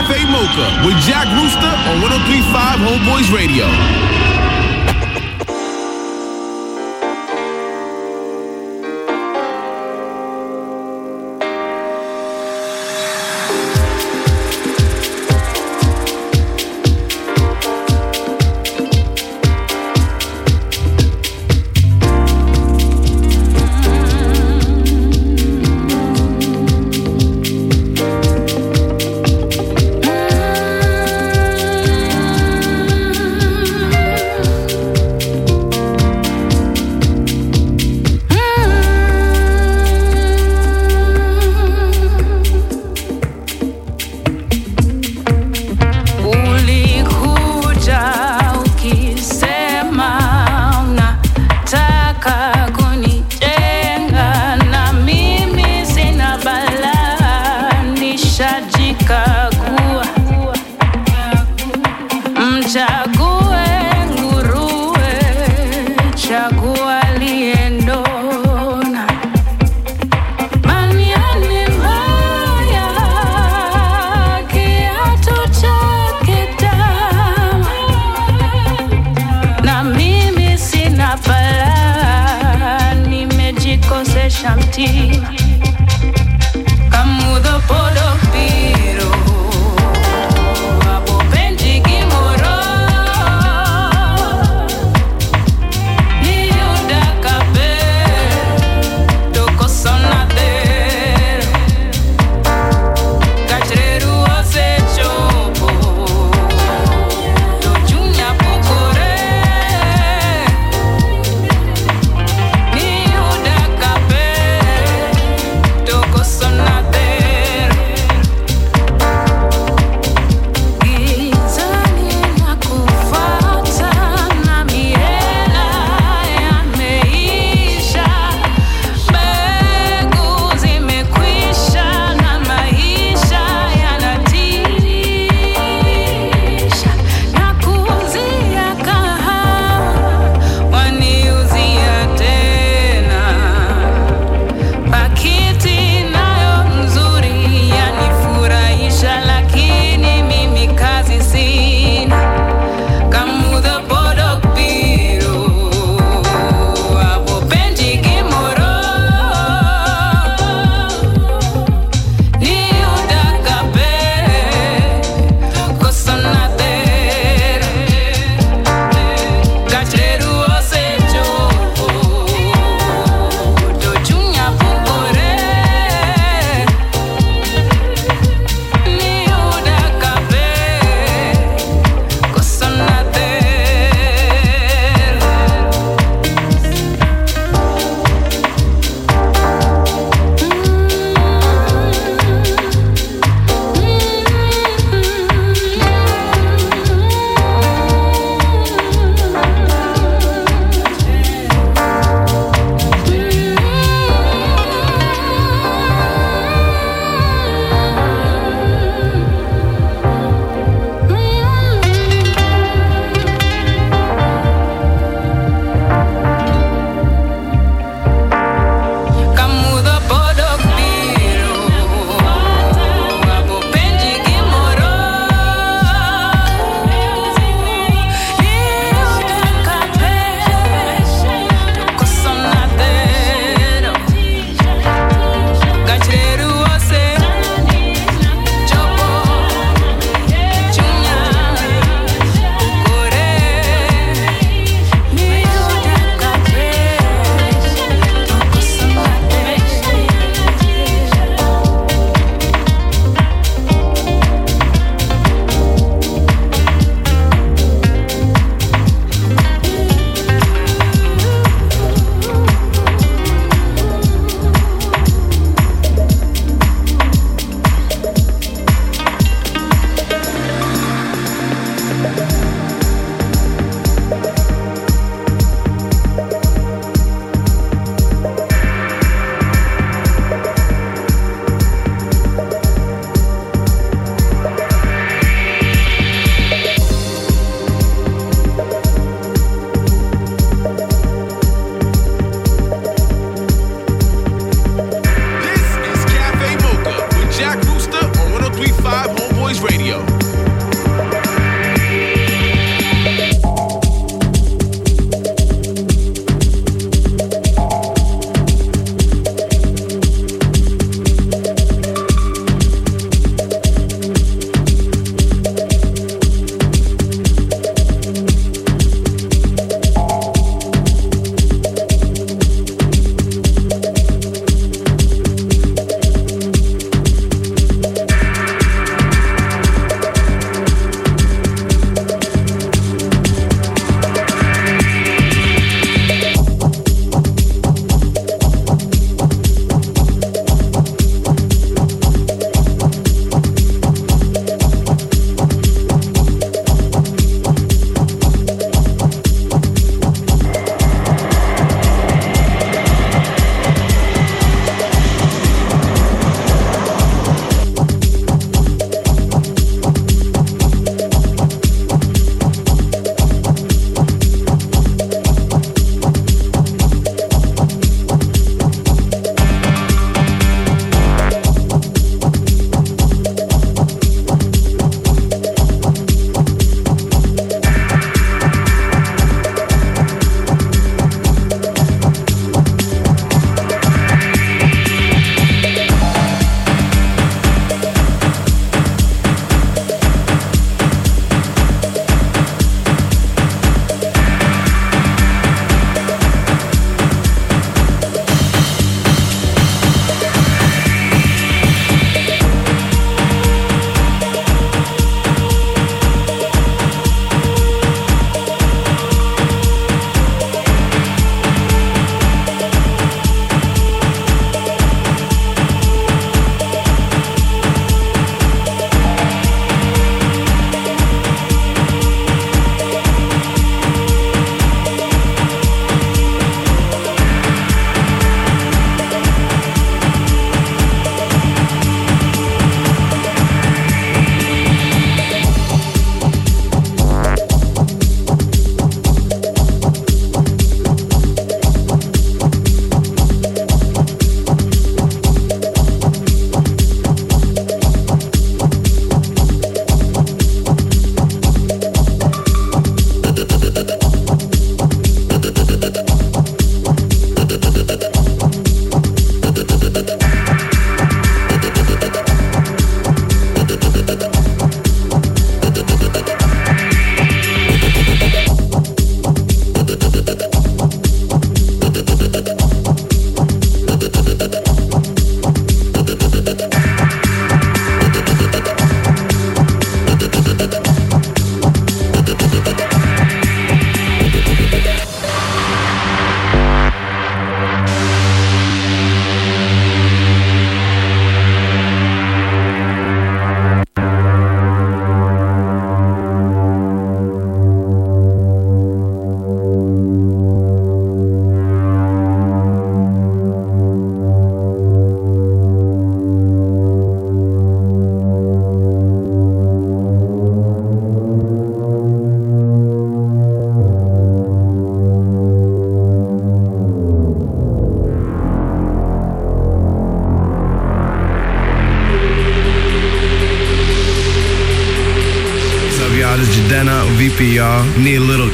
Cafe Mocha with Jack Rooster on 1035 Homeboyz Radio.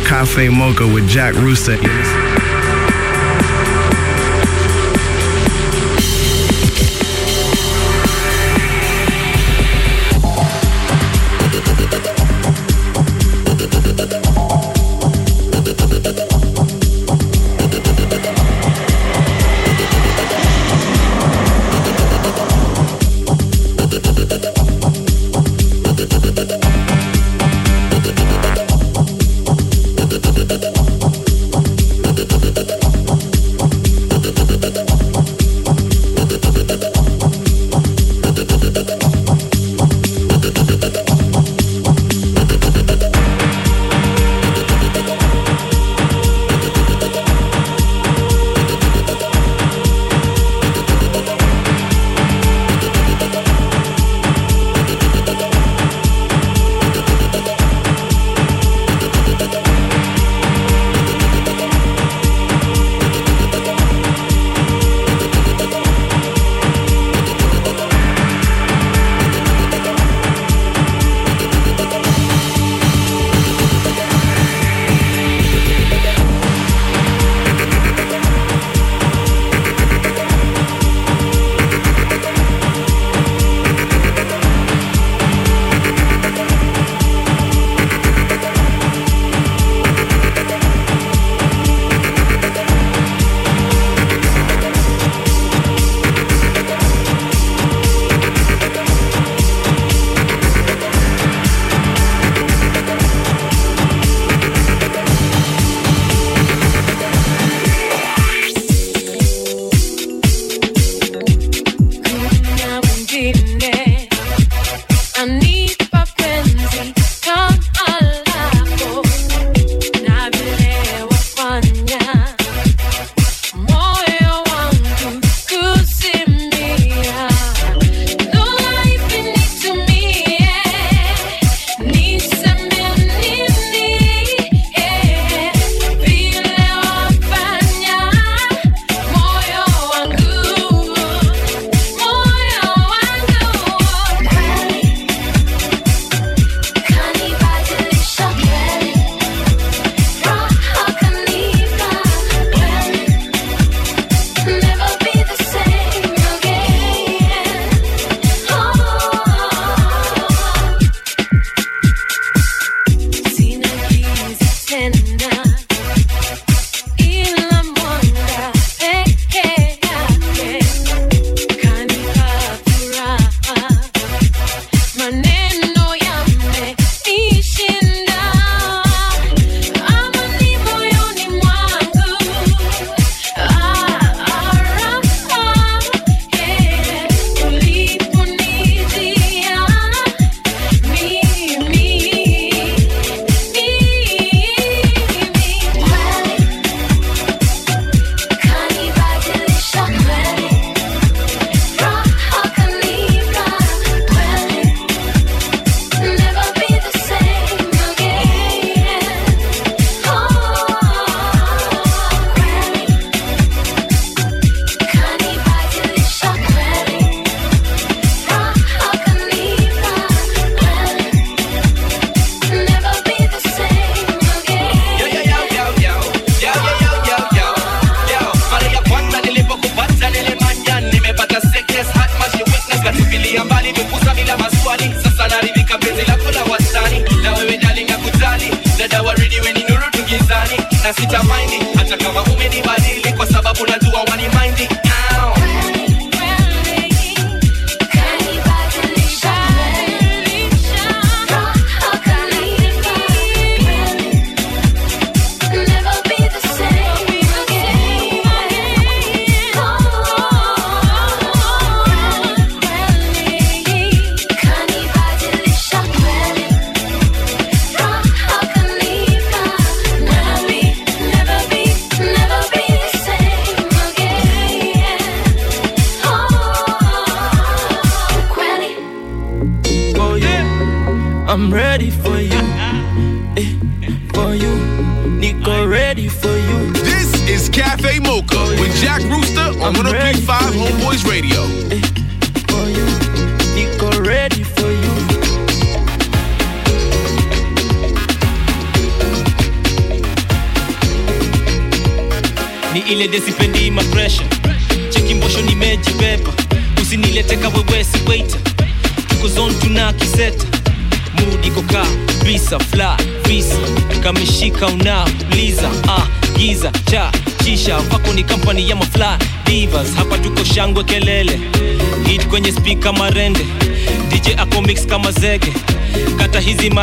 Cafe mocha with Jack Rooster.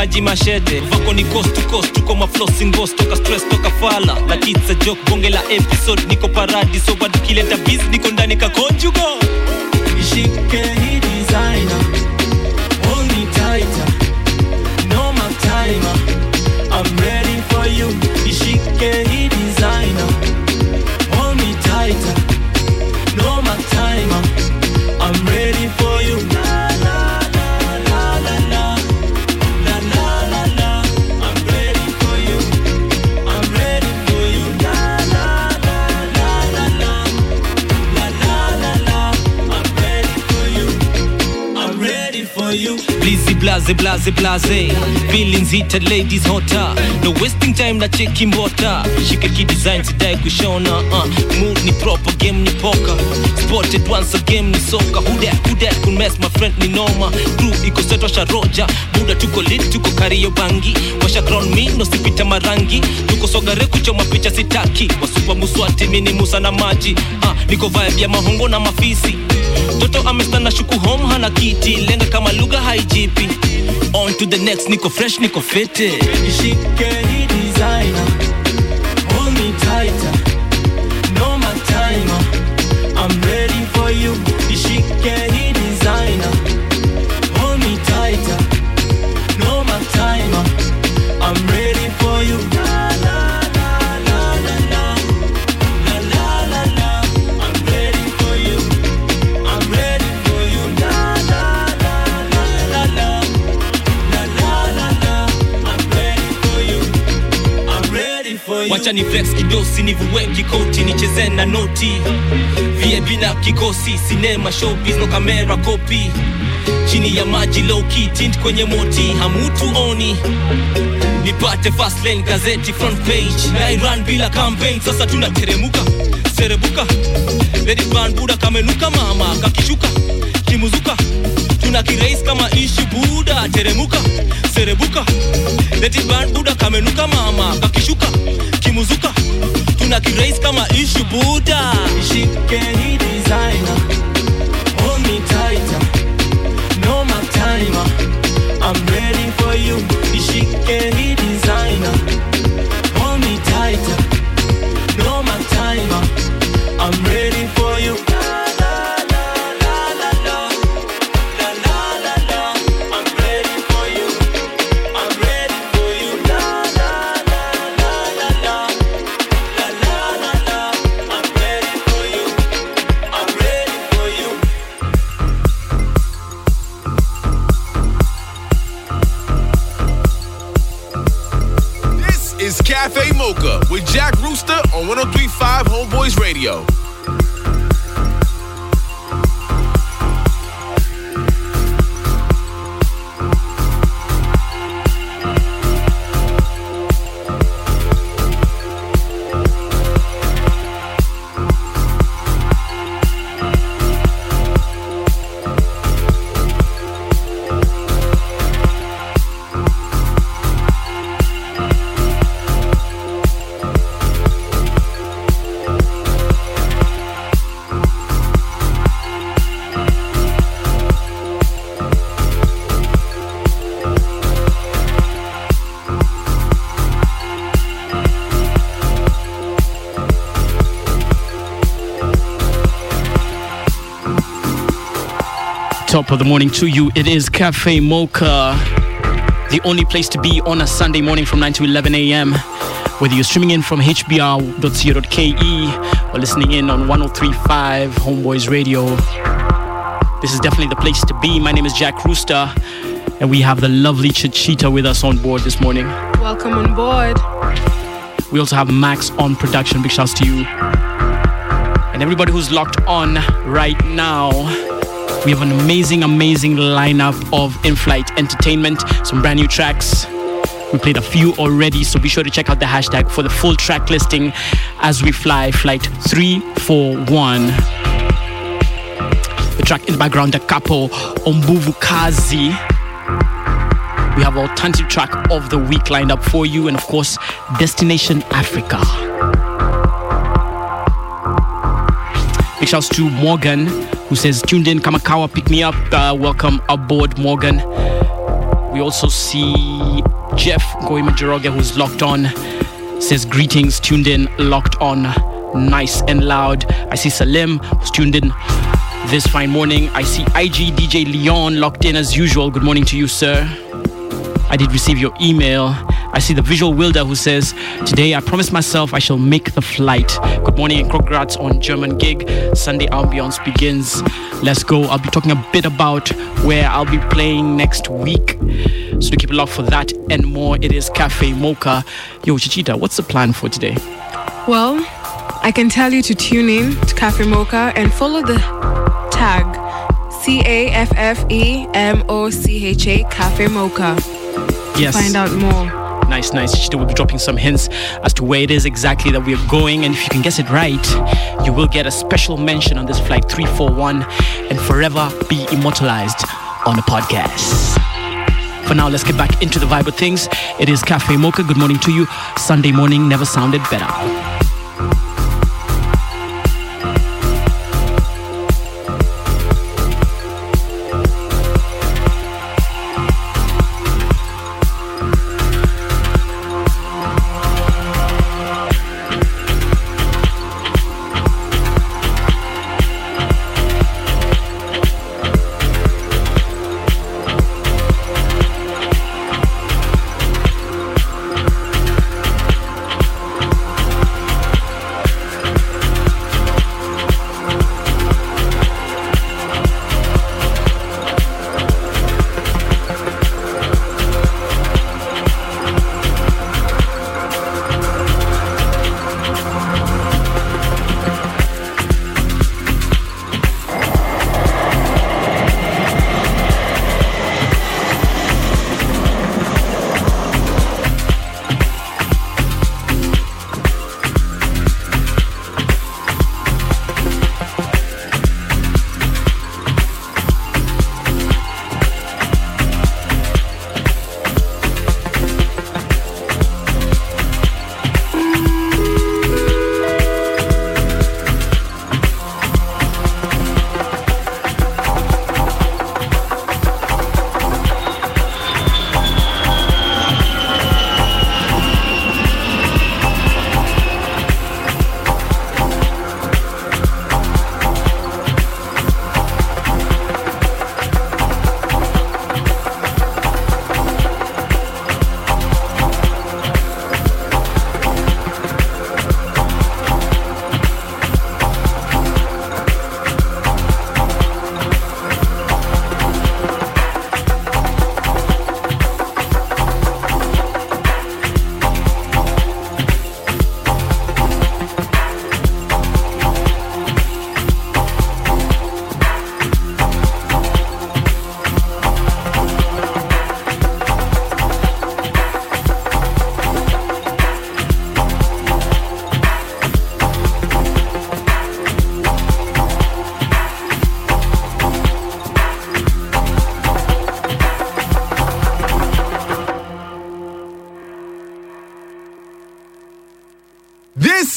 Maji mashete. Vako ni coast to coast tuko maflosingos toka stress toka fala. Like it's a joke bonge la episode niko paradiso bado kileta blaze blaze Feelings heated ladies hotter. No wasting time na cheki mbota Shike ki design sidai kushona uh. Mood ni proper game ni poker. Spotted once a ni soka Who that who that could mess my friend ni noma. Group iko setwa sharoja muda tuko lit tuko kario bangi. Washa crown me no sipita marangi. Tuko sogare kuchoma picha sitaki. Wasupa muswati mini musa na maji. Uh. Niko vibe ya mahongo na mafisi Toto amestana shuku home hana kiti Lenga kama lugha haijipi. On to the next niko fresh niko fete. Ishike hii you. ni flex kidosi nivue kikoti nicheze na noti. Vip na kikosi sinema showbiz no kamera kopi chini ya maji low key tint kwenye moti hamutu oni. Nipate fast gazeti front page. Na iran bila campaign sasa tunateremuka serebuka. Lady kamenuka mama kakishuka kimuzuka. Tuna kirais kama ishi buda teremuka serebuka lady buda kamenuka mama kakishuka kimuzuka tuna kirais kama ishu buda Ishike hii designer. No my. Radio. Top of the morning to you. It is Cafe Mocha, the only place to be on a Sunday morning from 9 to 11 a.m. Whether you're streaming in from hbr.co.ke or listening in on 1035 Homeboyz Radio, this is definitely the place to be. My name is Jack Rooster, and we have the lovely Chichita with us on board this morning. Welcome on board. We also have Max on production. Big shouts to you. And everybody who's locked on right now. We have an amazing, amazing lineup of in flight entertainment, some brand new tracks. We played a few already, so be sure to check out the hashtag for the full track listing as we fly flight 341. The track in the background, the capo Ombuvu Kazi. We have alternative track of the week lined up for you, and of course, Destination Africa. Big shouts to Morgan, who says, tuned in, Kamakawa, pick me up. Uh, welcome aboard, Morgan. We also see Jeff Goima Jiroge, who's locked on. Says, greetings, tuned in, locked on, nice and loud. I see Salim, who's tuned in this fine morning. I see IG DJ Leon locked in as usual. Good morning to you, sir. I did receive your email. I see the visual Wilder who says, Today I promised myself I shall make the flight. Good morning and congrats on German gig. Sunday ambience begins. Let's go. I'll be talking a bit about where I'll be playing next week. So to keep it locked for that and more, it is Cafe Mocha. Yo, Chichita, what's the plan for today? Well, I can tell you to tune in to Cafe Mocha and follow the tag C A F F E M O C H A Cafe Mocha. Yes. Find out more. Nice, nice. Chichita will be dropping some hints as to where it is exactly that we're going. And if you can guess it right, you will get a special mention on this flight 341 and forever be immortalized on the podcast. For now, let's get back into the vibe of things. It is Cafe Mocha. Good morning to you. Sunday morning never sounded better.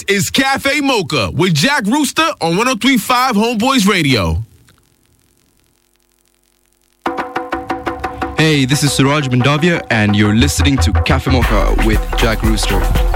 Is Cafe Mocha with Jack Rooster on 1035 Homeboyz Radio. Hey, this is Suraj Mandavia, and you're listening to Cafe Mocha with Jack Rooster.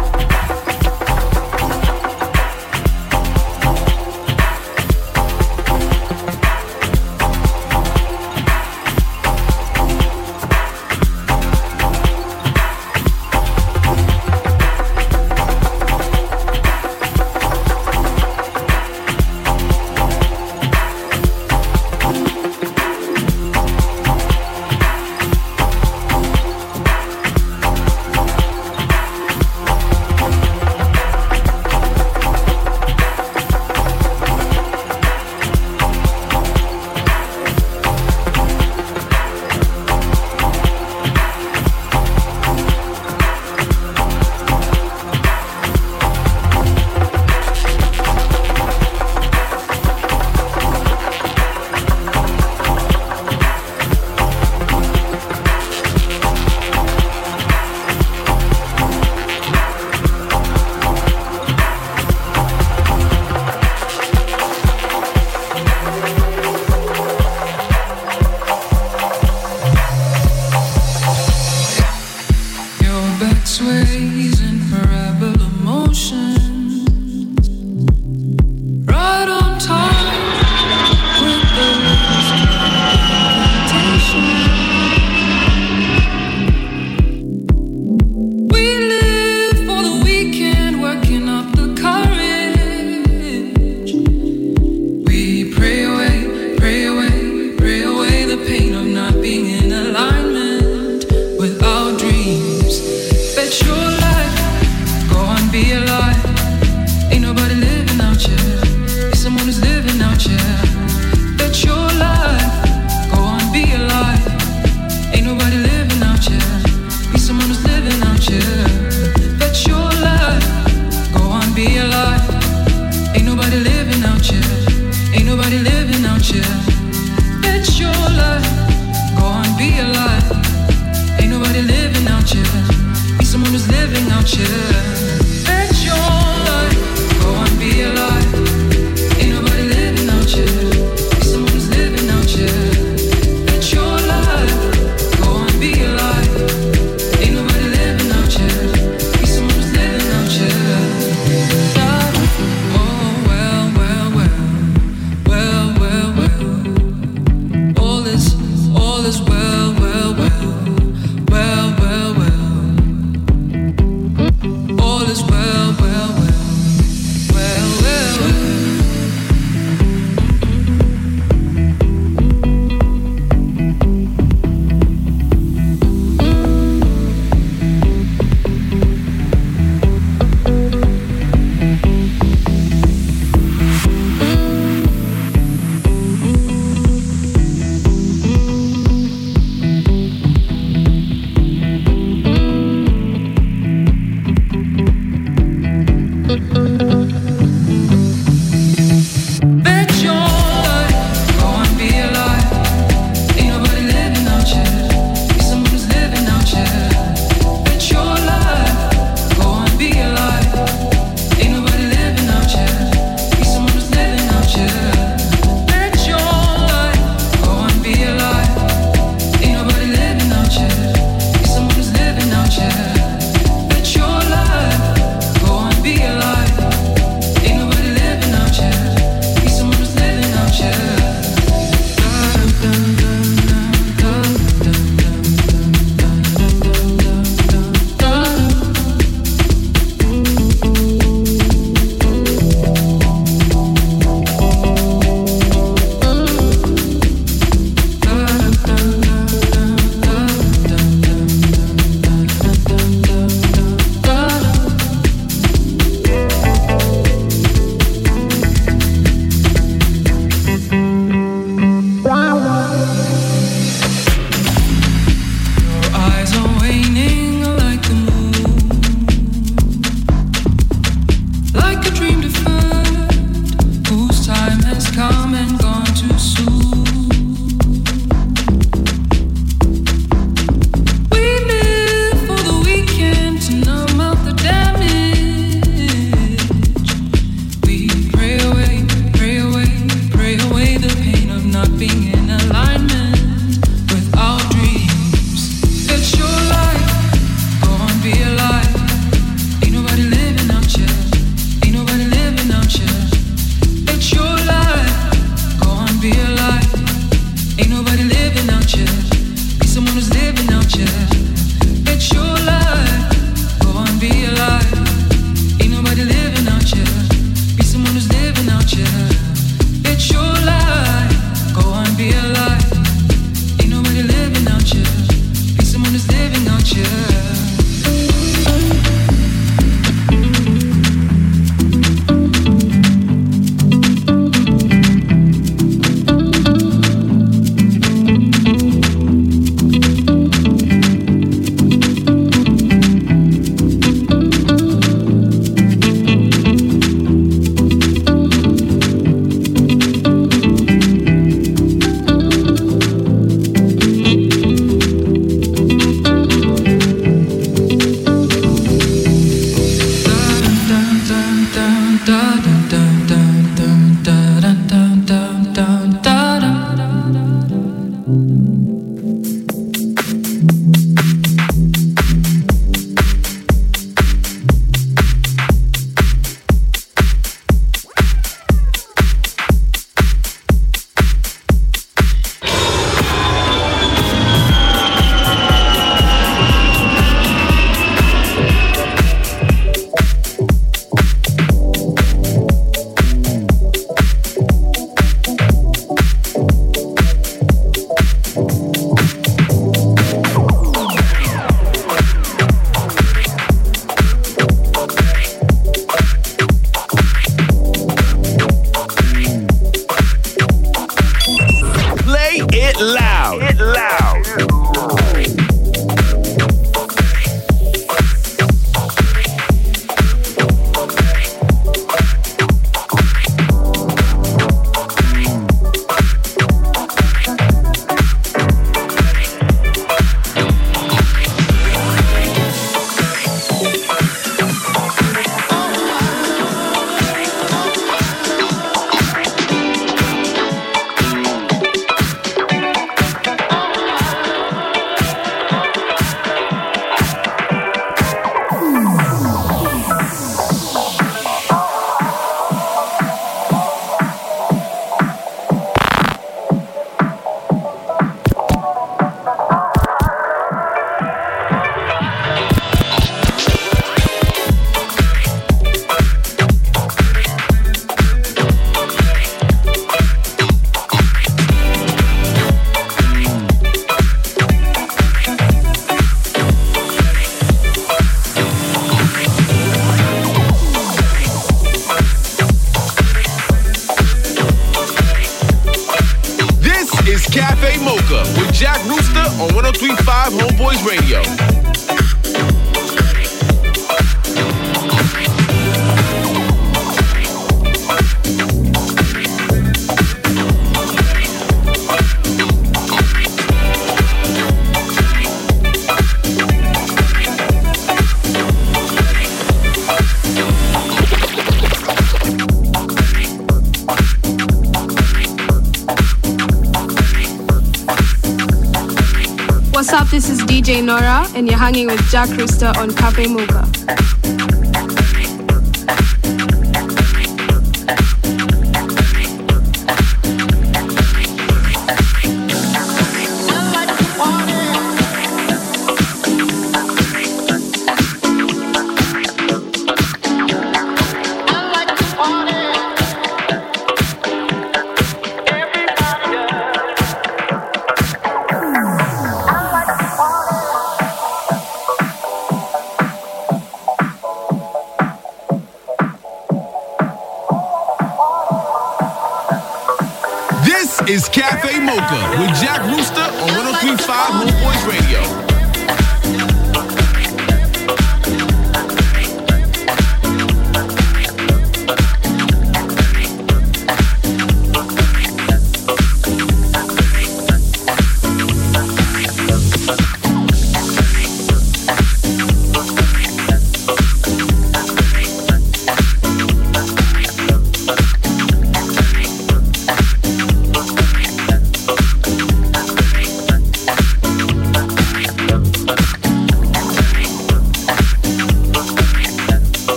And you're hanging with Jack Rooster on Cafe Mocha.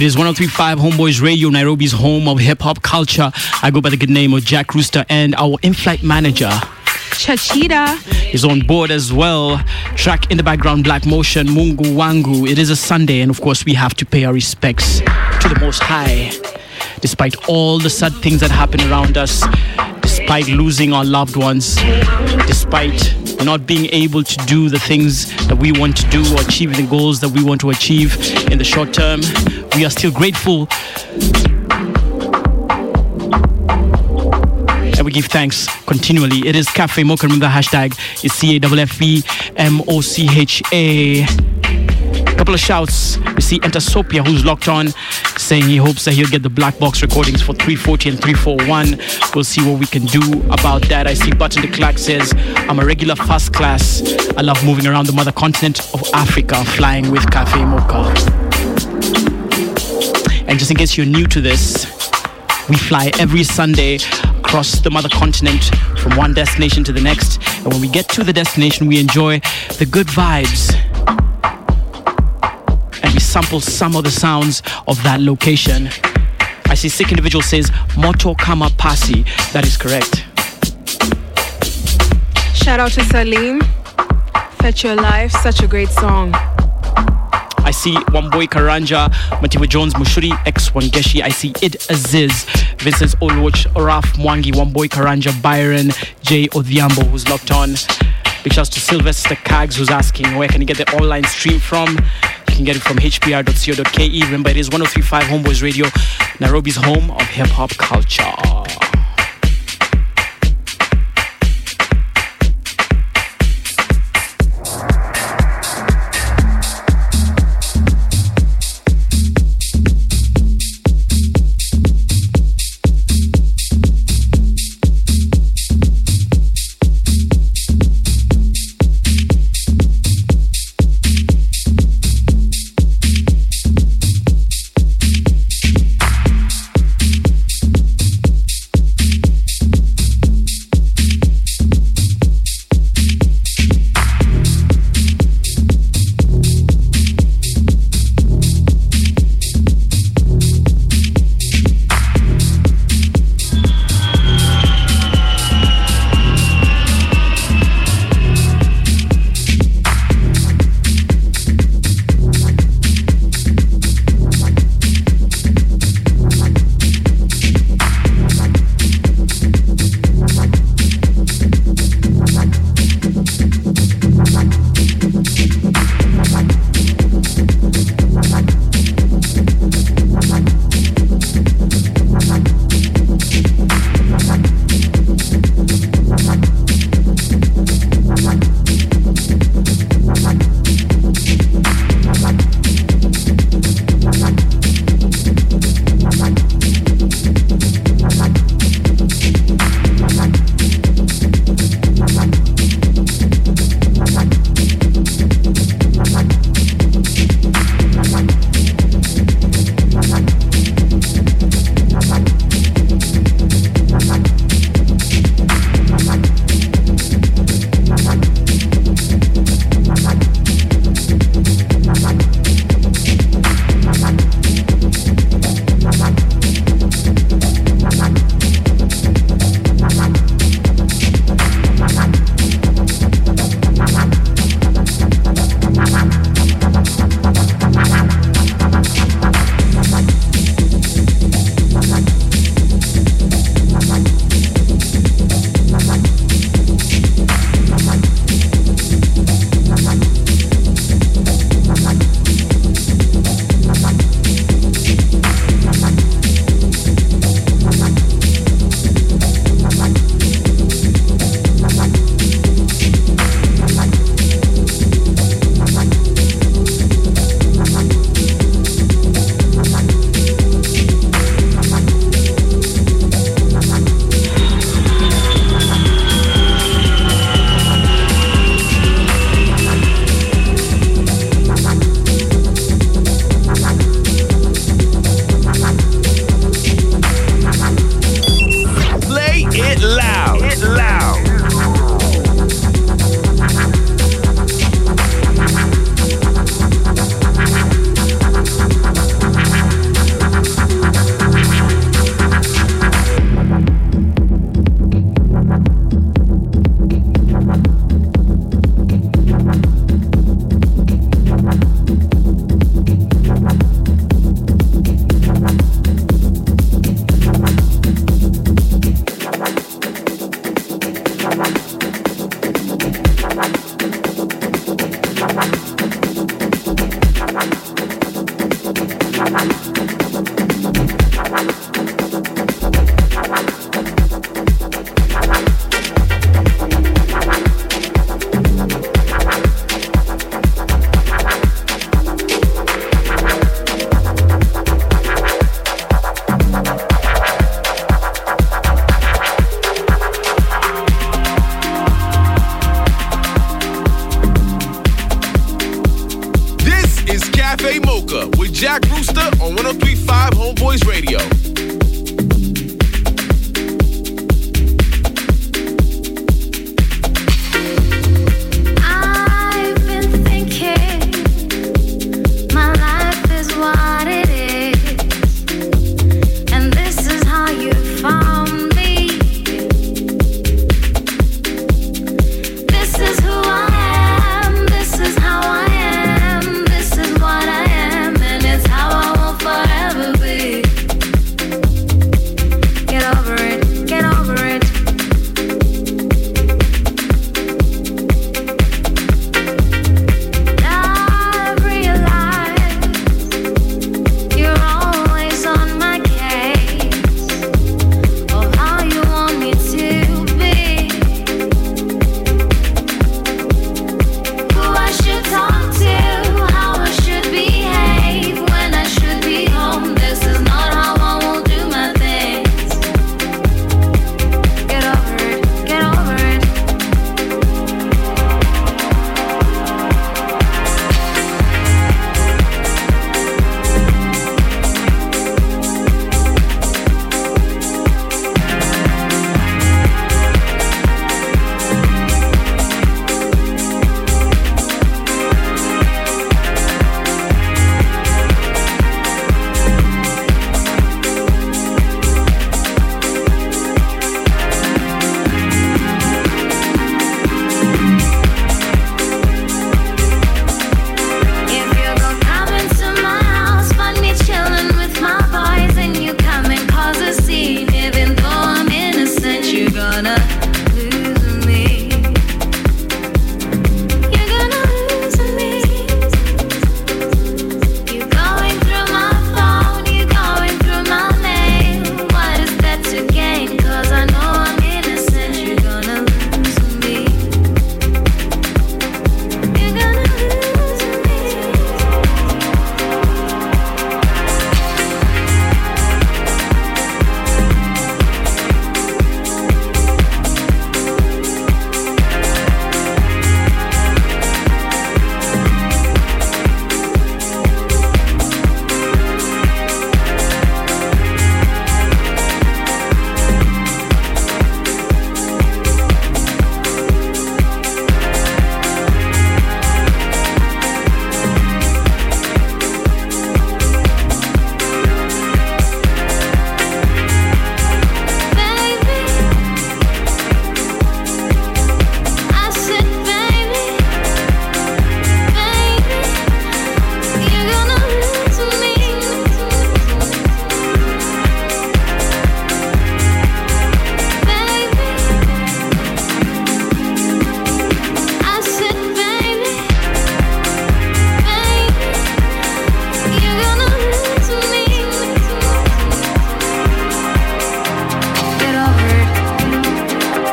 It is 1035 Homeboyz Radio, Nairobi's home of hip hop culture. I go by the good name of Jack Rooster, and our in flight manager Chachita. is on board as well. Track in the background, Black Motion, Mungu Wangu. It is a Sunday, and of course, we have to pay our respects to the Most High. Despite all the sad things that happen around us, despite losing our loved ones, despite not being able to do the things that we want to do or achieve the goals that we want to achieve in the short term, we are still grateful and we give thanks continually. It is Cafe Mocha. Remember the hashtag is C A F F E M O C H A. Couple of shouts. We see Enter Sopia who's locked on, saying he hopes that he'll get the black box recordings for 340 and 341. We'll see what we can do about that. I see Button the Clark says, I'm a regular first class. I love moving around the mother continent of Africa, flying with Cafe Mocha. And just in case you're new to this, we fly every Sunday across the mother continent from one destination to the next. And when we get to the destination, we enjoy the good vibes. Sample some of the sounds of that location. I see sick individual says Moto Kama Pasi. That is correct. Shout out to Salim. Fetch Your Life, such a great song. I see Wamboy Karanja, Matiwa Jones, Mushuri, X Wangeshi. I see Id Aziz, Vincent Olwoch, Raf Mwangi, Wamboy Karanja, Byron, J Odhiambo, who's locked on. Big shouts to Sylvester Kags, who's asking where can you get the online stream from? You can get it from hpr.co.ke. Remember, it is 1035 Homeboyz Radio, Nairobi's home of hip hop culture.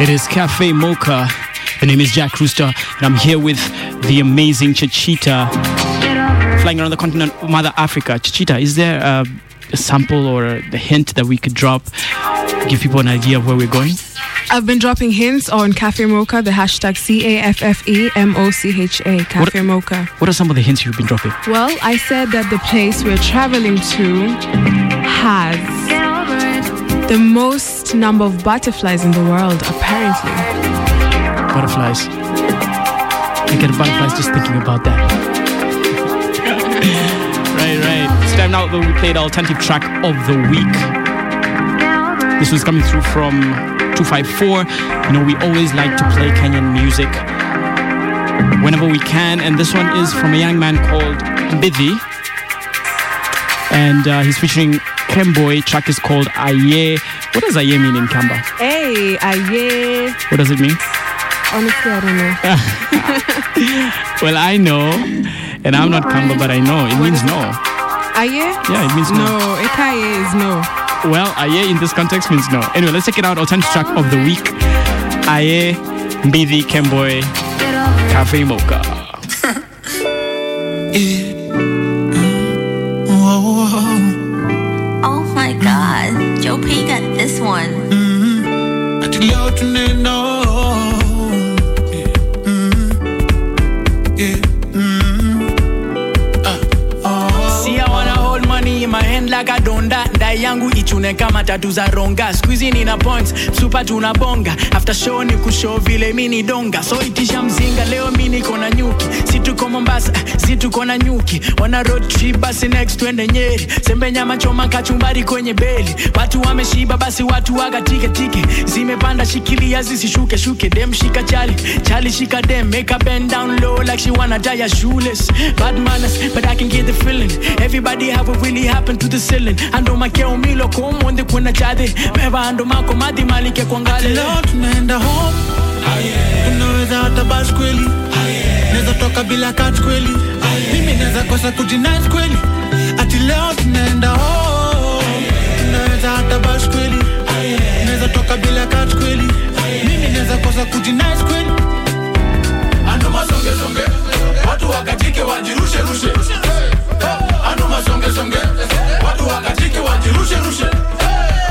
It. Is Cafe Mocha. The name is Jack Rooster, and I'm here with the amazing Chichita, flying around the continent of Mother Africa. Chichita, is there a, a sample or a, the hint that we could drop, give people an idea of where we're going? I've been dropping hints on Cafe Mocha, the hashtag C A F F E M O C H A, Cafe Mocha. What are some of the hints you've been dropping? Well, I said that the place we're traveling to has the most number of butterflies in the world, apparently. Butterflies. I get butterflies just thinking about that. right, right. It's time now that we play the alternative track of the week. This was coming through from 254. You know, we always like to play Kenyan music whenever we can, and this one is from a young man called Mbidhi. And uh, he's featuring Kemboy. Track is called Aye. What does Aye mean in Kamba? Hey, aye. What does it mean? Honestly, I don't know. Well, I know, and I'm not Kamba, but I know. It means no. Aye? Yeah, it means no. No, ekaye is no. Well, Aye in this context means no. Anyway, let's check it out. Alternative track of the week. Aye, Mbidi, Kemboy, Cafe Mocha. See, I tune kama tatu za ronga. Skuizi nina points supa tunabonga after show ni kushow vile mini donga. So itisha mzinga leo mi niko na nyuki. Situko mombasa situko na nyuki. Wana road trip basi next twende nyeri. Sembe nyama choma kachumbari kwenye beli. Watu wameshiba basi watu waga tike tike. Zimepanda shikilia zisishuke shuke. Dem shika chali chali shika dem. Make her bend down low like she wanna die as shoeless. Bad manners but I can get the feeling. Everybody have what really happened to the ceiling. Ando makeo milo komonde kuna chade mevando mako madhi malike kwangale leo tunaenda home. Tunaweza hata bas kweli. Naweza toka bila kat kweli. Mimi naweza kosa kujinais kweli. Ati leo tunaenda home. Tunaweza hata bas kweli. Naweza toka bila kat kweli. Mimi naweza kosa kujinais kweli. Ando masongesonge watu wakatike wajirushe rushe. Ando masongesonge watu wakatike wajirushe rushe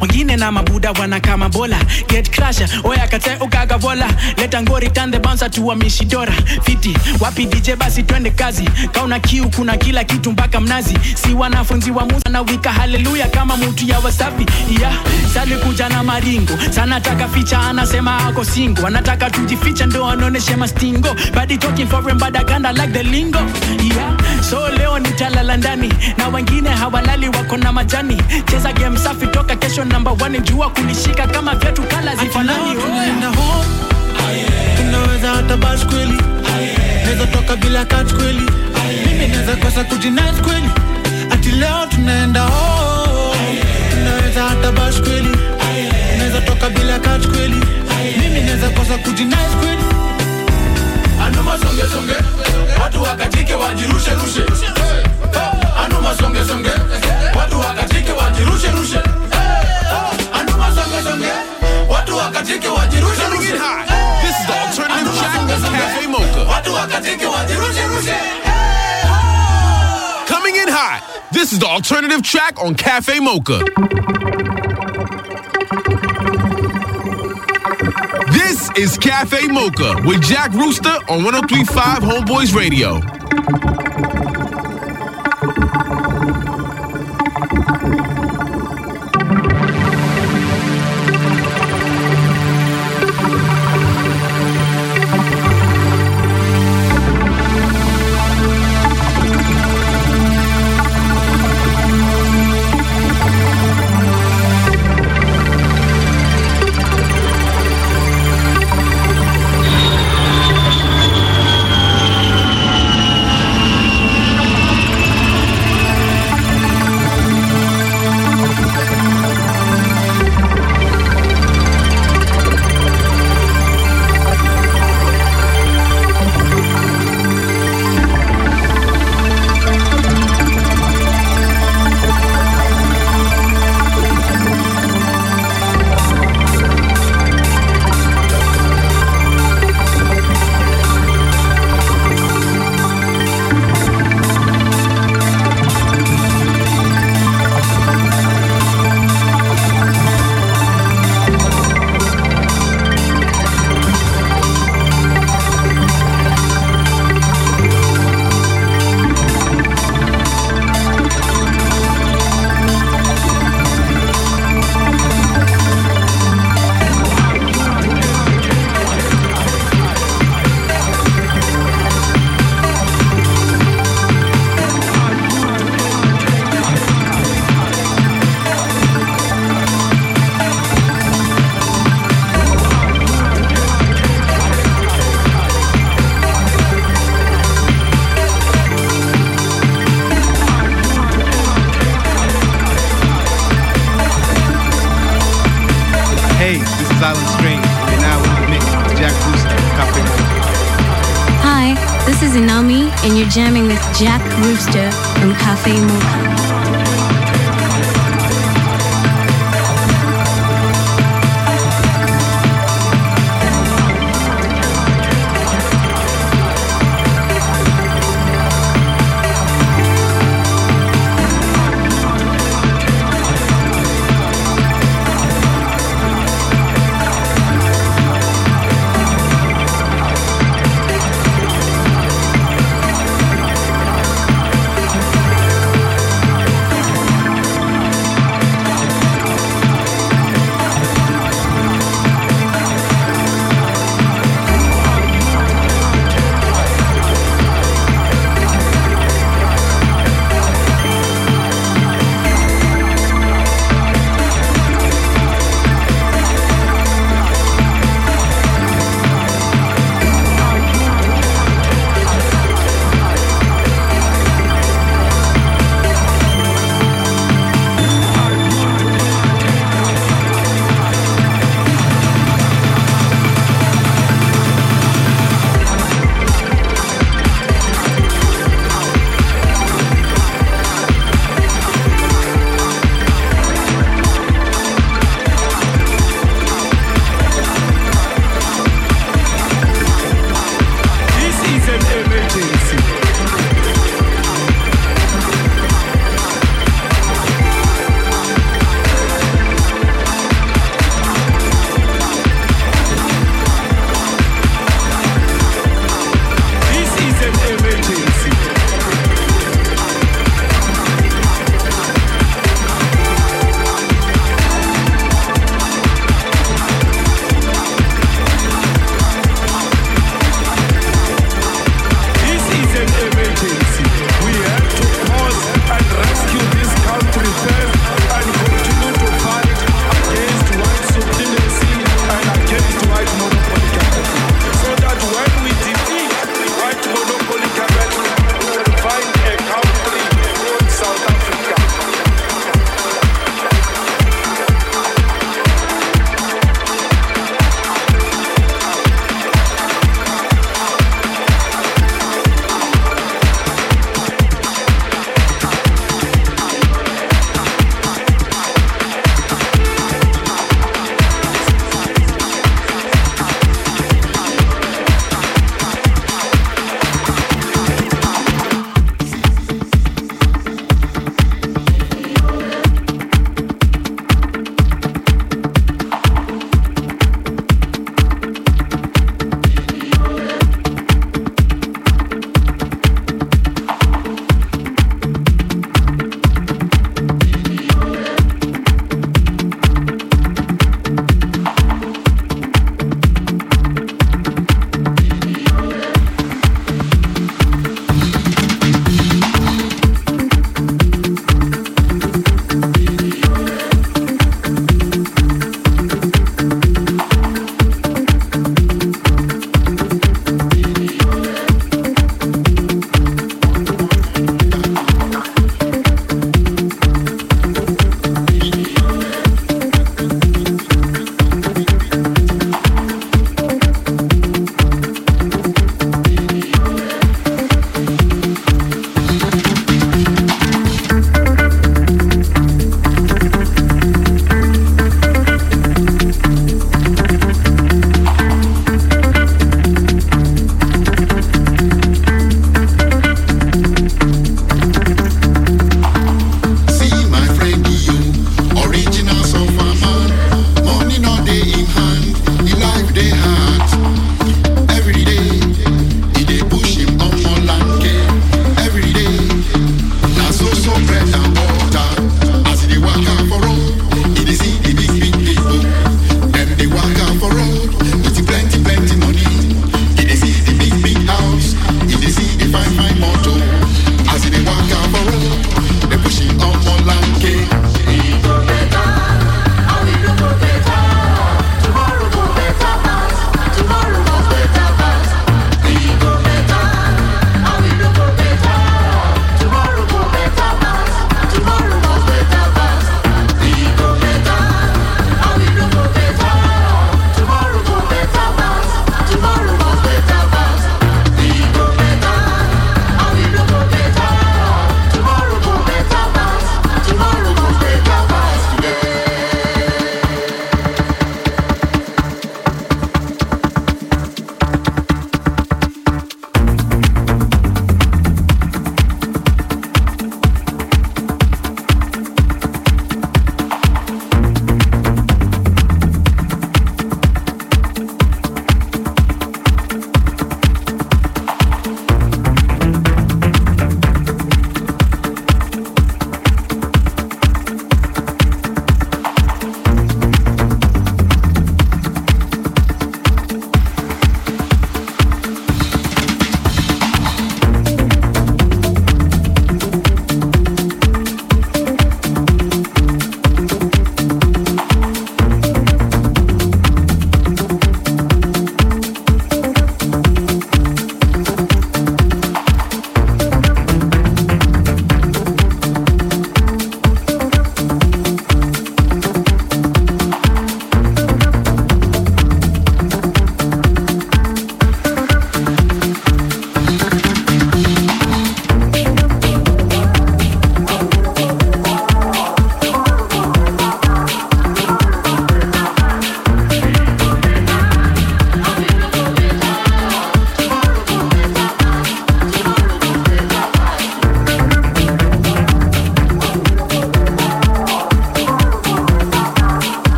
wengine na mabuda wanakaa bola. Get crasher oya kate ugaga vola. Leta ngori tande bouncer tuwa mishidora. Fiti. Wapi dj basi twende kazi. Kauna kiu kuna kila kitu mpaka mnazi. Si wanafunzi wa musa na wika. Haleluya kama mutu ya wasafi. Yeah. sali kuja na maringo. Sana taka ficha anasema ako singo anataka tujificha ndo anaoneshe mastingo. Badi talking foreign but I kinda like the lingo. Yeah. so leo nitalala ndani. Na wengine hawalali wako na majani. Cheza game safi toka kesho namba one jua kunishika kama viatu kala zifanani tunaweza hata bas kweli. Naweza toka bila kat kweli. Mimi naweza kosa kujinat kweli. Ati leo tunaenda home. Tunaweza hata bas kweli. Naweza toka bila kat kweli. Mimi naweza kosa kujinat kweli. Anuma songe songe. Watu wakatike wajirushe rushe. Anuma songe songe. Watu wakatike wajirushe rushe. ando This is the alternative track with Cafe Mocha. watu wakatike wajirushe rushe Coming in hot. This is the alternative track on Cafe Mocha. This is Cafe Mocha with Jack Rooster on 1035 Homeboyz Radio.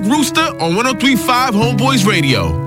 Rooster on 1035 Homeboyz Radio.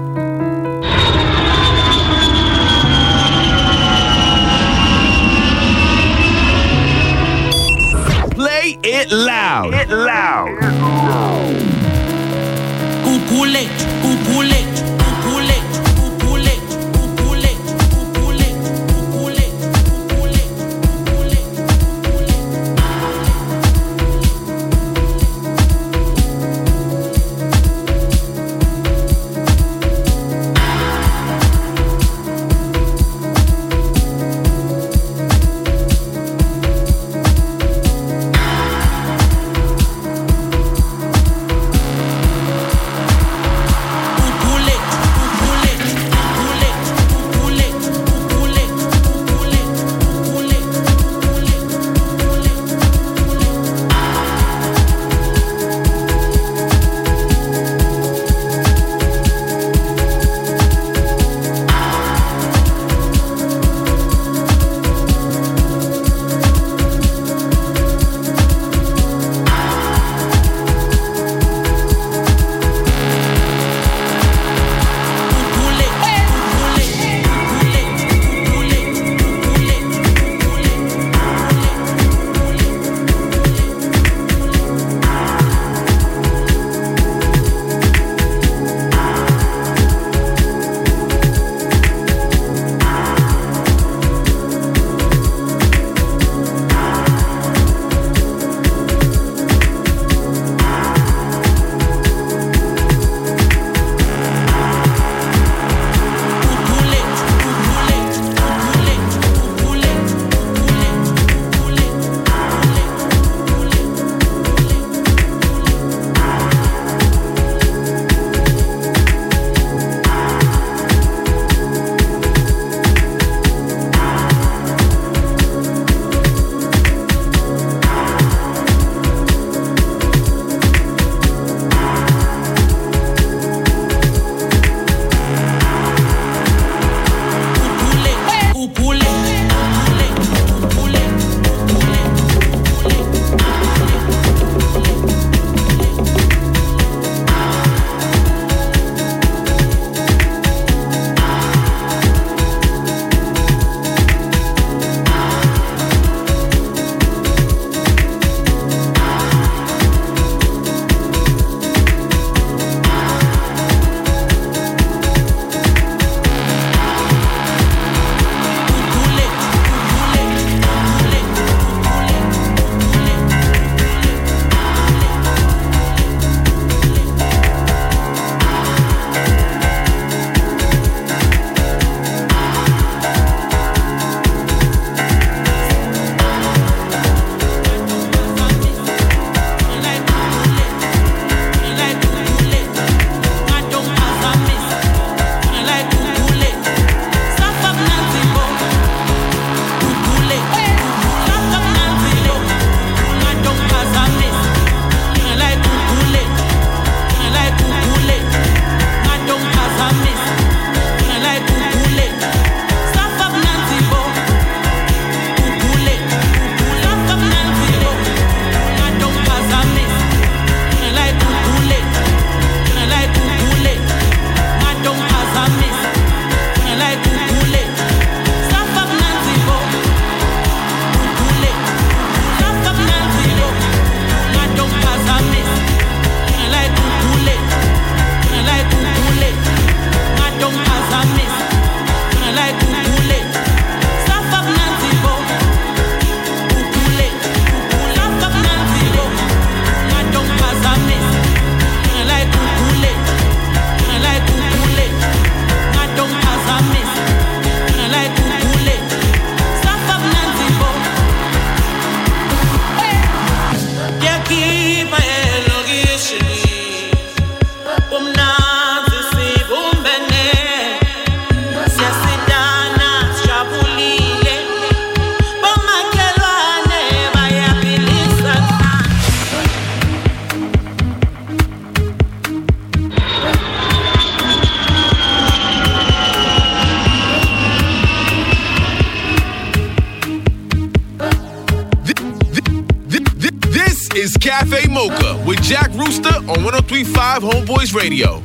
Homeboyz Radio.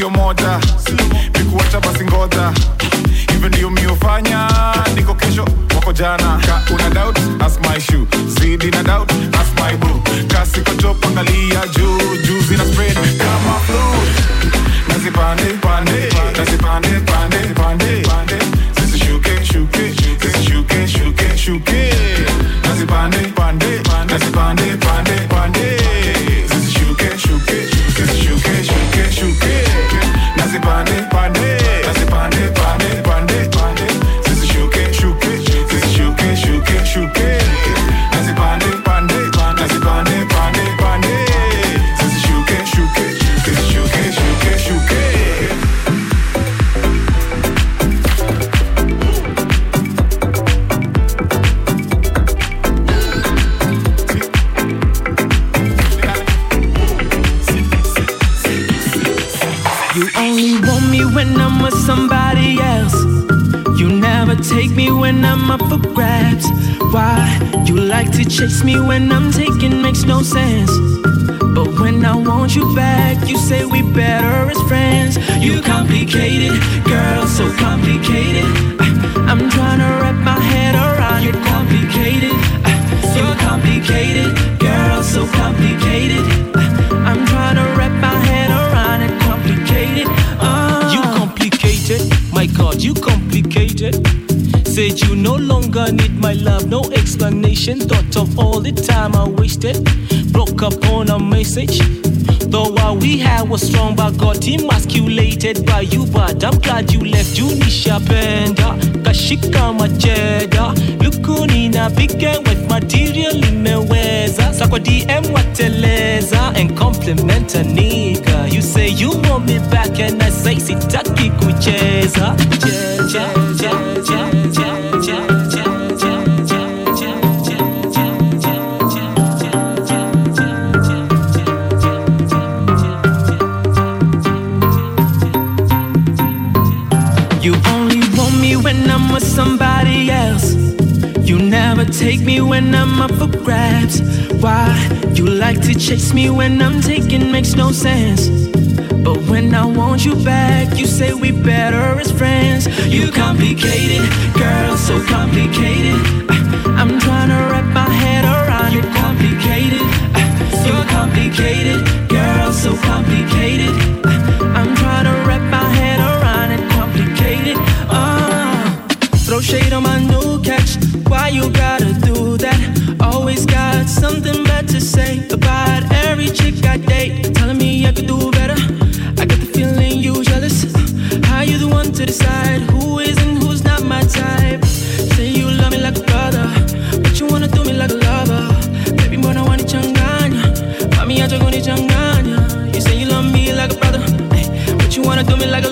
Sio moja. Nikuacha basi ngoja. Hivyo ndio miofanya niko kesho wako jana. Ka una doubt ask my shoe. Zidi na doubt ask my boo. Kasiko angalia juu. Juu zina spread kama flu. Nazipande pande nazipande pande pande pande zisishuke shuke zisishuke shuke shuke nazipande pande nazipande pande pande Though what we had was strong, but got emasculated by you. But I'm glad you left. Junisha Penda, Kashika Macheda. Lukuni na bigger with material imeweza. Sa kwa DM wateleza and compliment a nigga. You say you want me back and I say sitaki kucheza. Cheza, cheza, cheza, for grabs. Why? You like to chase me when I'm taking makes no sense. But when I want you back, you say we better as friends. You complicated, girl, so complicated. Uh, I'm trying to wrap my head around you. Complicated, uh, you're complicated, girl, so complicated. Uh, I'm trying to wrap my head around it. Complicated, uh. Throw shade on my new catch. Why you gotta something bad to say about every chick I date. Telling me I could do better. I get the feeling you jealous. How you the one to decide who is and who's not my type? Say you love me like a brother, but you wanna do me like a lover. Baby, mbona wanichanganya? Mami, acha kunichanganya. You say you love me like a brother, eh, but you wanna do me like a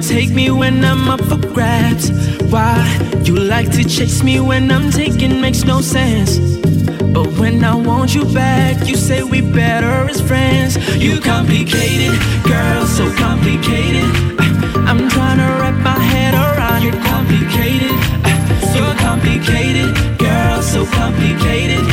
take me when I'm up for grabs. why you like to chase me when I'm taking makes no sense. But when I want you back, you say we better as friends. You complicated, girl, so complicated. I'm trying to wrap my head around it. Complicated, so complicated, girl, so complicated.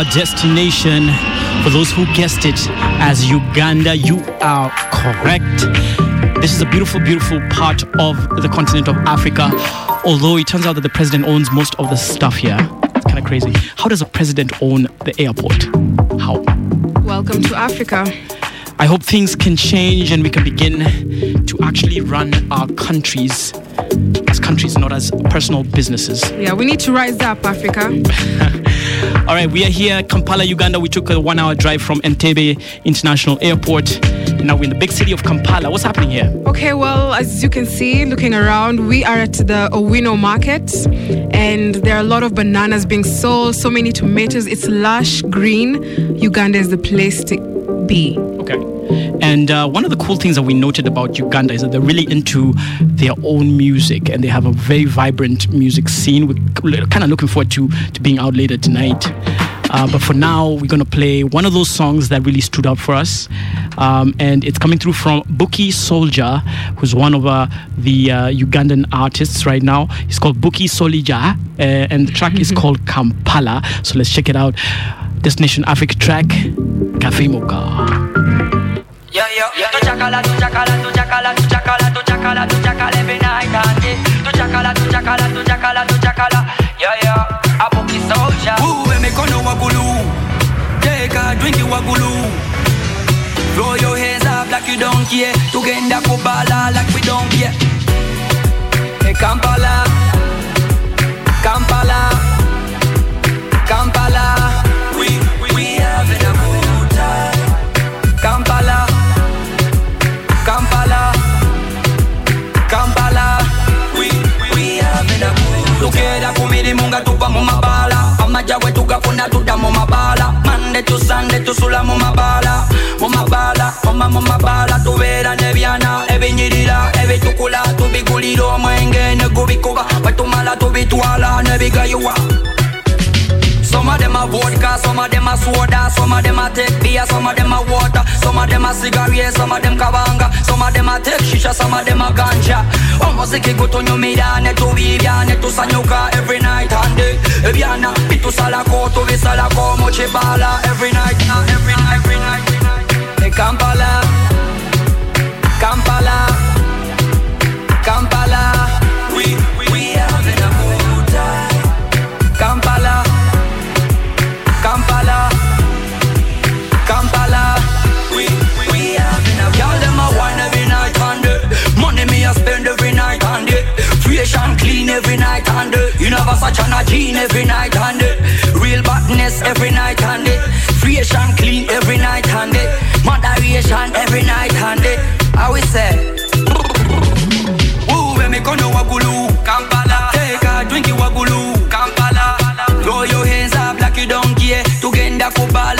Our destination. For those who guessed it as Uganda, you are correct. This is a beautiful, beautiful part of the continent of Africa. Although it turns out that the president owns most of the stuff here. It's kind of crazy. How does a president own the airport? How? Welcome to Africa. I hope things can change and we can begin to actually run our countries as countries, not as personal businesses. Yeah, we need to rise up, Africa. All right, we are here, Kampala, Uganda. We took a one hour drive from Entebbe International Airport. Now we're in the big city of Kampala. What's happening here? Okay, well, as you can see, looking around, we are at the Owino market and there are a lot of bananas being sold, so many tomatoes. It's lush green. Uganda is the place to be. And uh, one of the cool things that we noted about Uganda is that they're really into their own music and they have a very vibrant music scene. We're kind of looking forward to, to being out later tonight. Uh, but for now, we're going to play one of those songs that really stood out for us. Um, and it's coming through from Buki Soldier, who's one of uh, the uh, Ugandan artists right now. He's called Buki Soldier, uh, and the track is called Kampala. So let's check it out. Destination Africa track, Cafe Mocha. Chakala, tu chakala, tu chakala, tu chakala, tu chakala, tu chakala every night and day. Tu chakala, tu chakala, tu chakala, tu chakala. Yeah, yeah. A Buki soldier. Uwe mikono wagulu Take a drink wagulu Throw your hands up like you don't care Tugenda kubala like we don't care Hey Kampala Kampala Kampala We, we, we having a Together kumirimu nga tuva mu mabala amajja bwe tugafuna tudda mu mabala mande tusande tusula mu mabala mu mabala oma mu mabala tubeera n'ebyana ebinyirira ebitukula tubigulira omwenge ne gubikuba bwe tumala tubitwala n'ebigayiwa Are vodka, some of them are soda, some of them are take beer, some of them are water, some of them are cigarettes, some of them kabanga, some of them are take shisha, some of them are ganja. Omuziki gutunyumira ne tubibya ne tusanyuka every night and day. Ebyana bitusalako tubisalako mu kibala every night, uh, every night, every night. every night. Hey, Kampala, Kampala, Kampala. And clean every night and day. You know Versace and a every night and day. Real badness every night and day. Fresh and clean every night and day. Moderation every night and day. How we say? Ooh, when me kono wagulu, Kampala. Take a drink wagulu, Kampala. Throw your hands up like you don't care. Tugenda kubala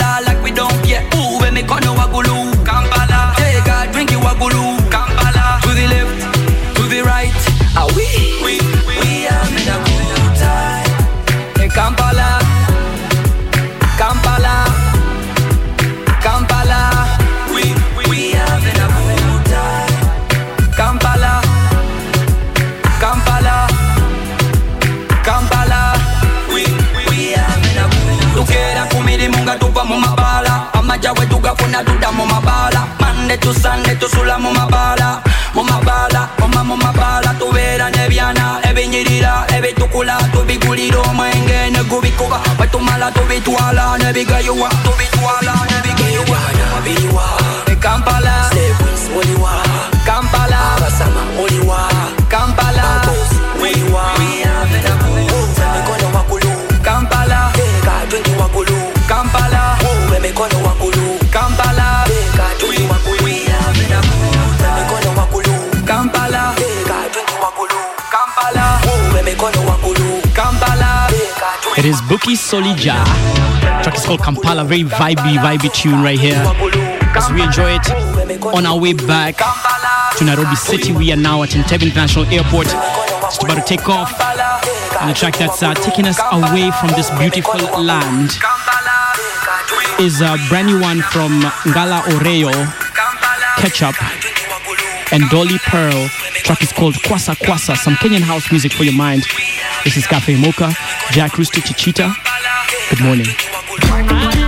like we Nunca fue duda, mamá bala. Mande tu sangre, tu sola, mamá bala. Mamá bala, mamá, mamá bala. Tu vera neviana, ebe nyirira, ebe tukula, tu bi guliro, maenge, ne gubi kuba. Ba tu mala, tu bi tuala, ne bi gayuwa, tu bi tuala, ne bi gayuwa, ne bi. Kampala. It is Buki Solija. Track is called Kampala. Very vibey, vibey tune right here. As we enjoy it on our way back to Nairobi City, we are now at Entebbe International Airport. Just about to take off. And the track that's uh, taking us away from this beautiful land is a brand new one from Ngala Oreo, Ketchup, and Dolly Pearl. track is called Kwasa Kwasa, some Kenyan house music for your mind. This is Cafe Mocha, Jack Rooster Chichita. Good morning.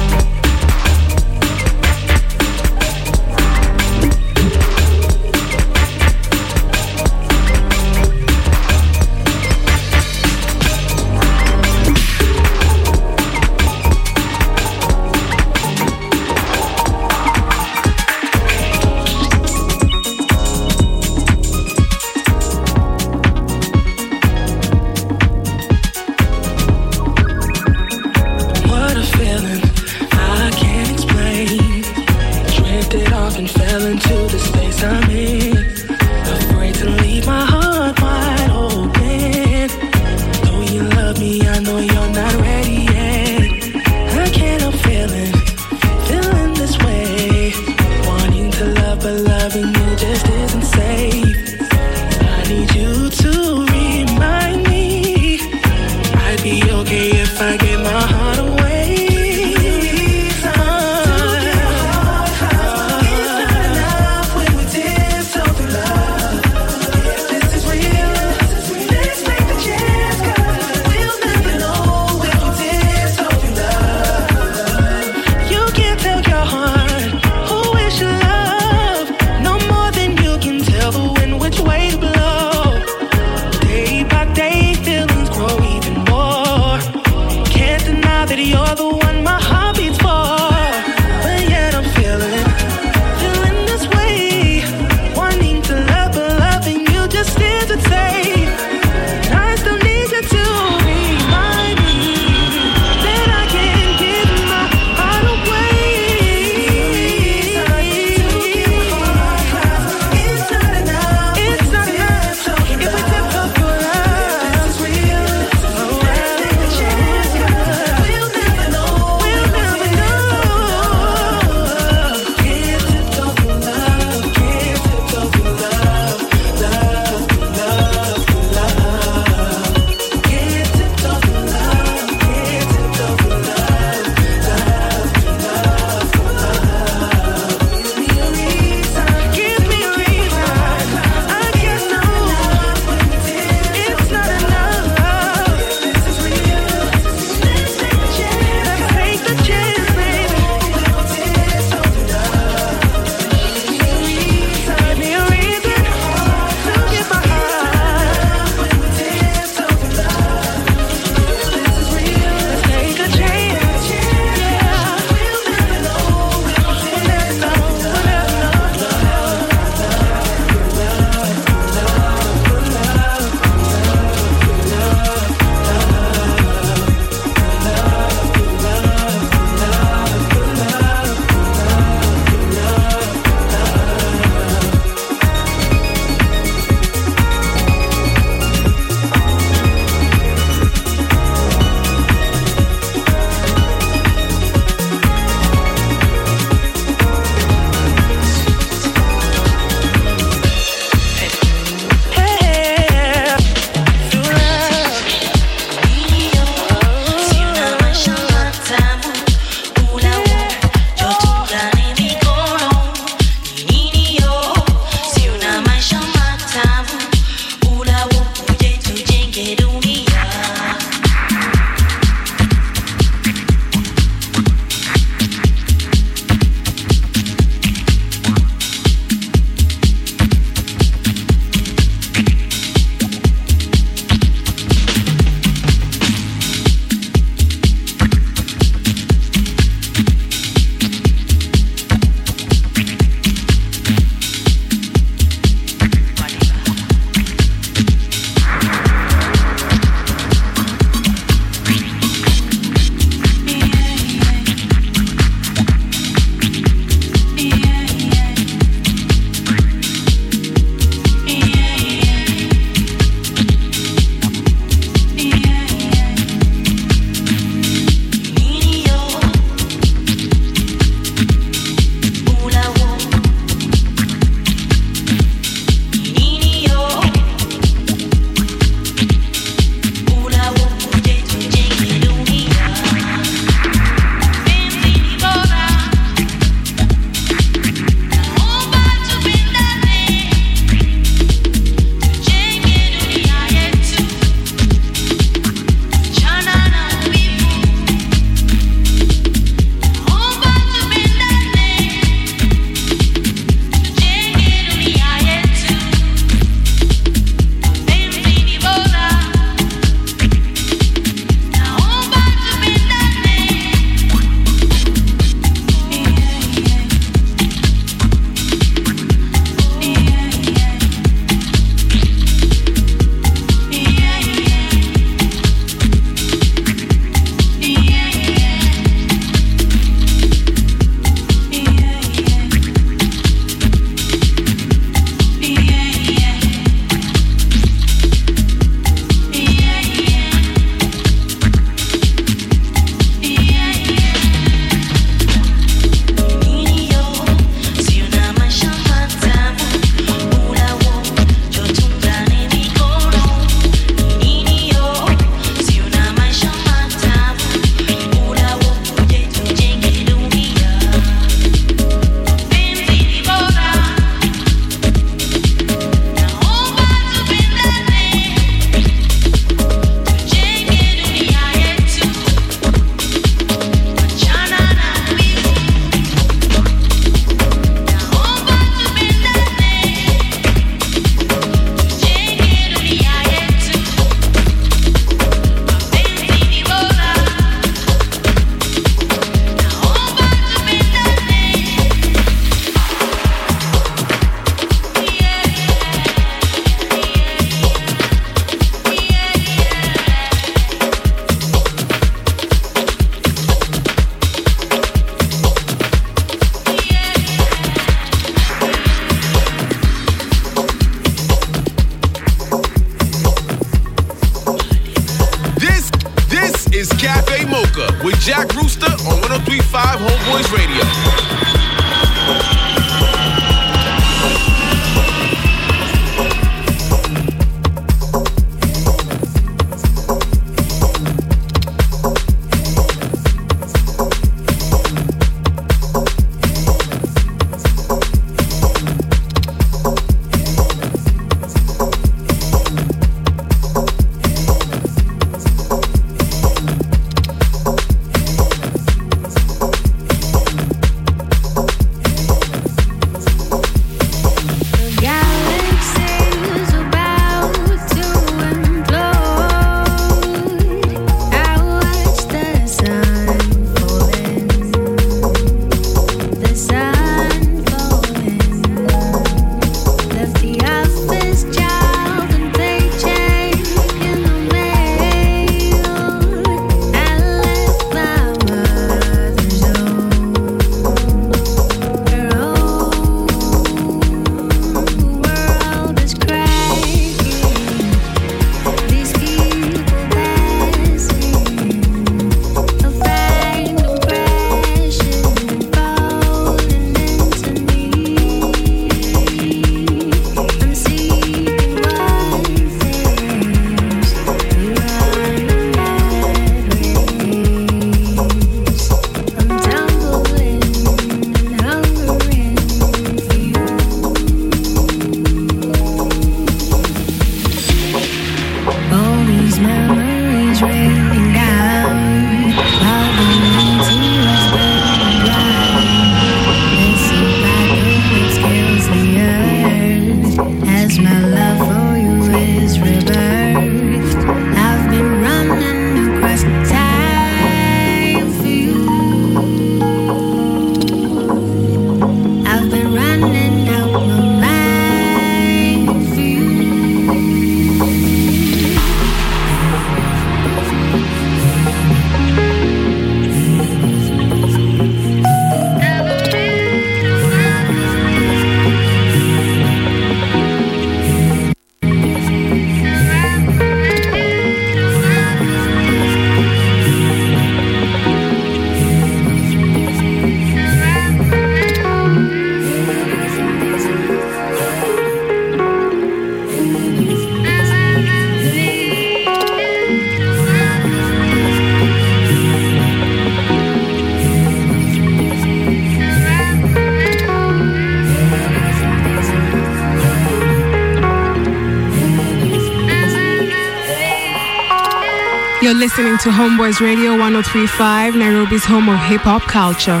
Listening to Homeboyz Radio 1035, Nairobi's home of hip hop culture.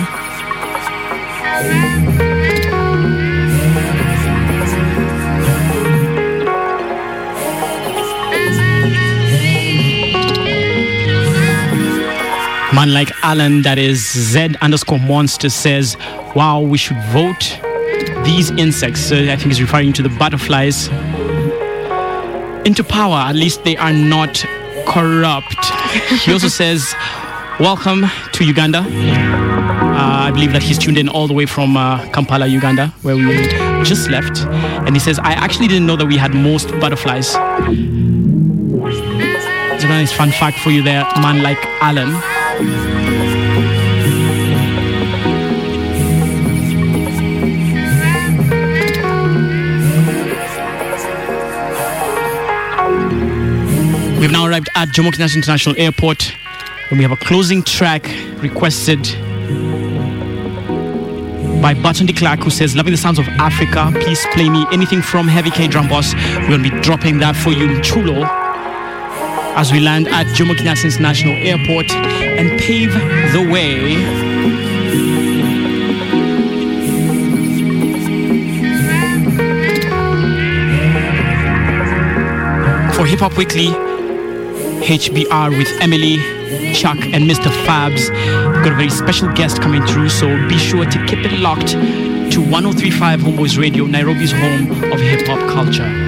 Man like Alan, that is Z underscore monster, says, Wow, we should vote these insects. So I think he's referring to the butterflies into power. At least they are not corrupt. he also says, Welcome to Uganda. Uh, I believe that he's tuned in all the way from uh, Kampala, Uganda, where we just left. And he says, I actually didn't know that we had most butterflies. It's a nice fun fact for you there, man like Alan. We've now arrived at Jomo Kenyatta International Airport and we have a closing track requested by Button de Clark who says, Loving the sounds of Africa, please play me anything from Heavy K Drum Boss. We're going to be dropping that for you in Chulo as we land at Jomo Kenyatta International Airport and pave the way for Hip Hop Weekly, HBR with Emily, Chuck, and Mr. Fabs. We've got a very special guest coming through, so be sure to keep it locked to 1035 Homeboyz Radio, Nairobi's home of hip hop culture.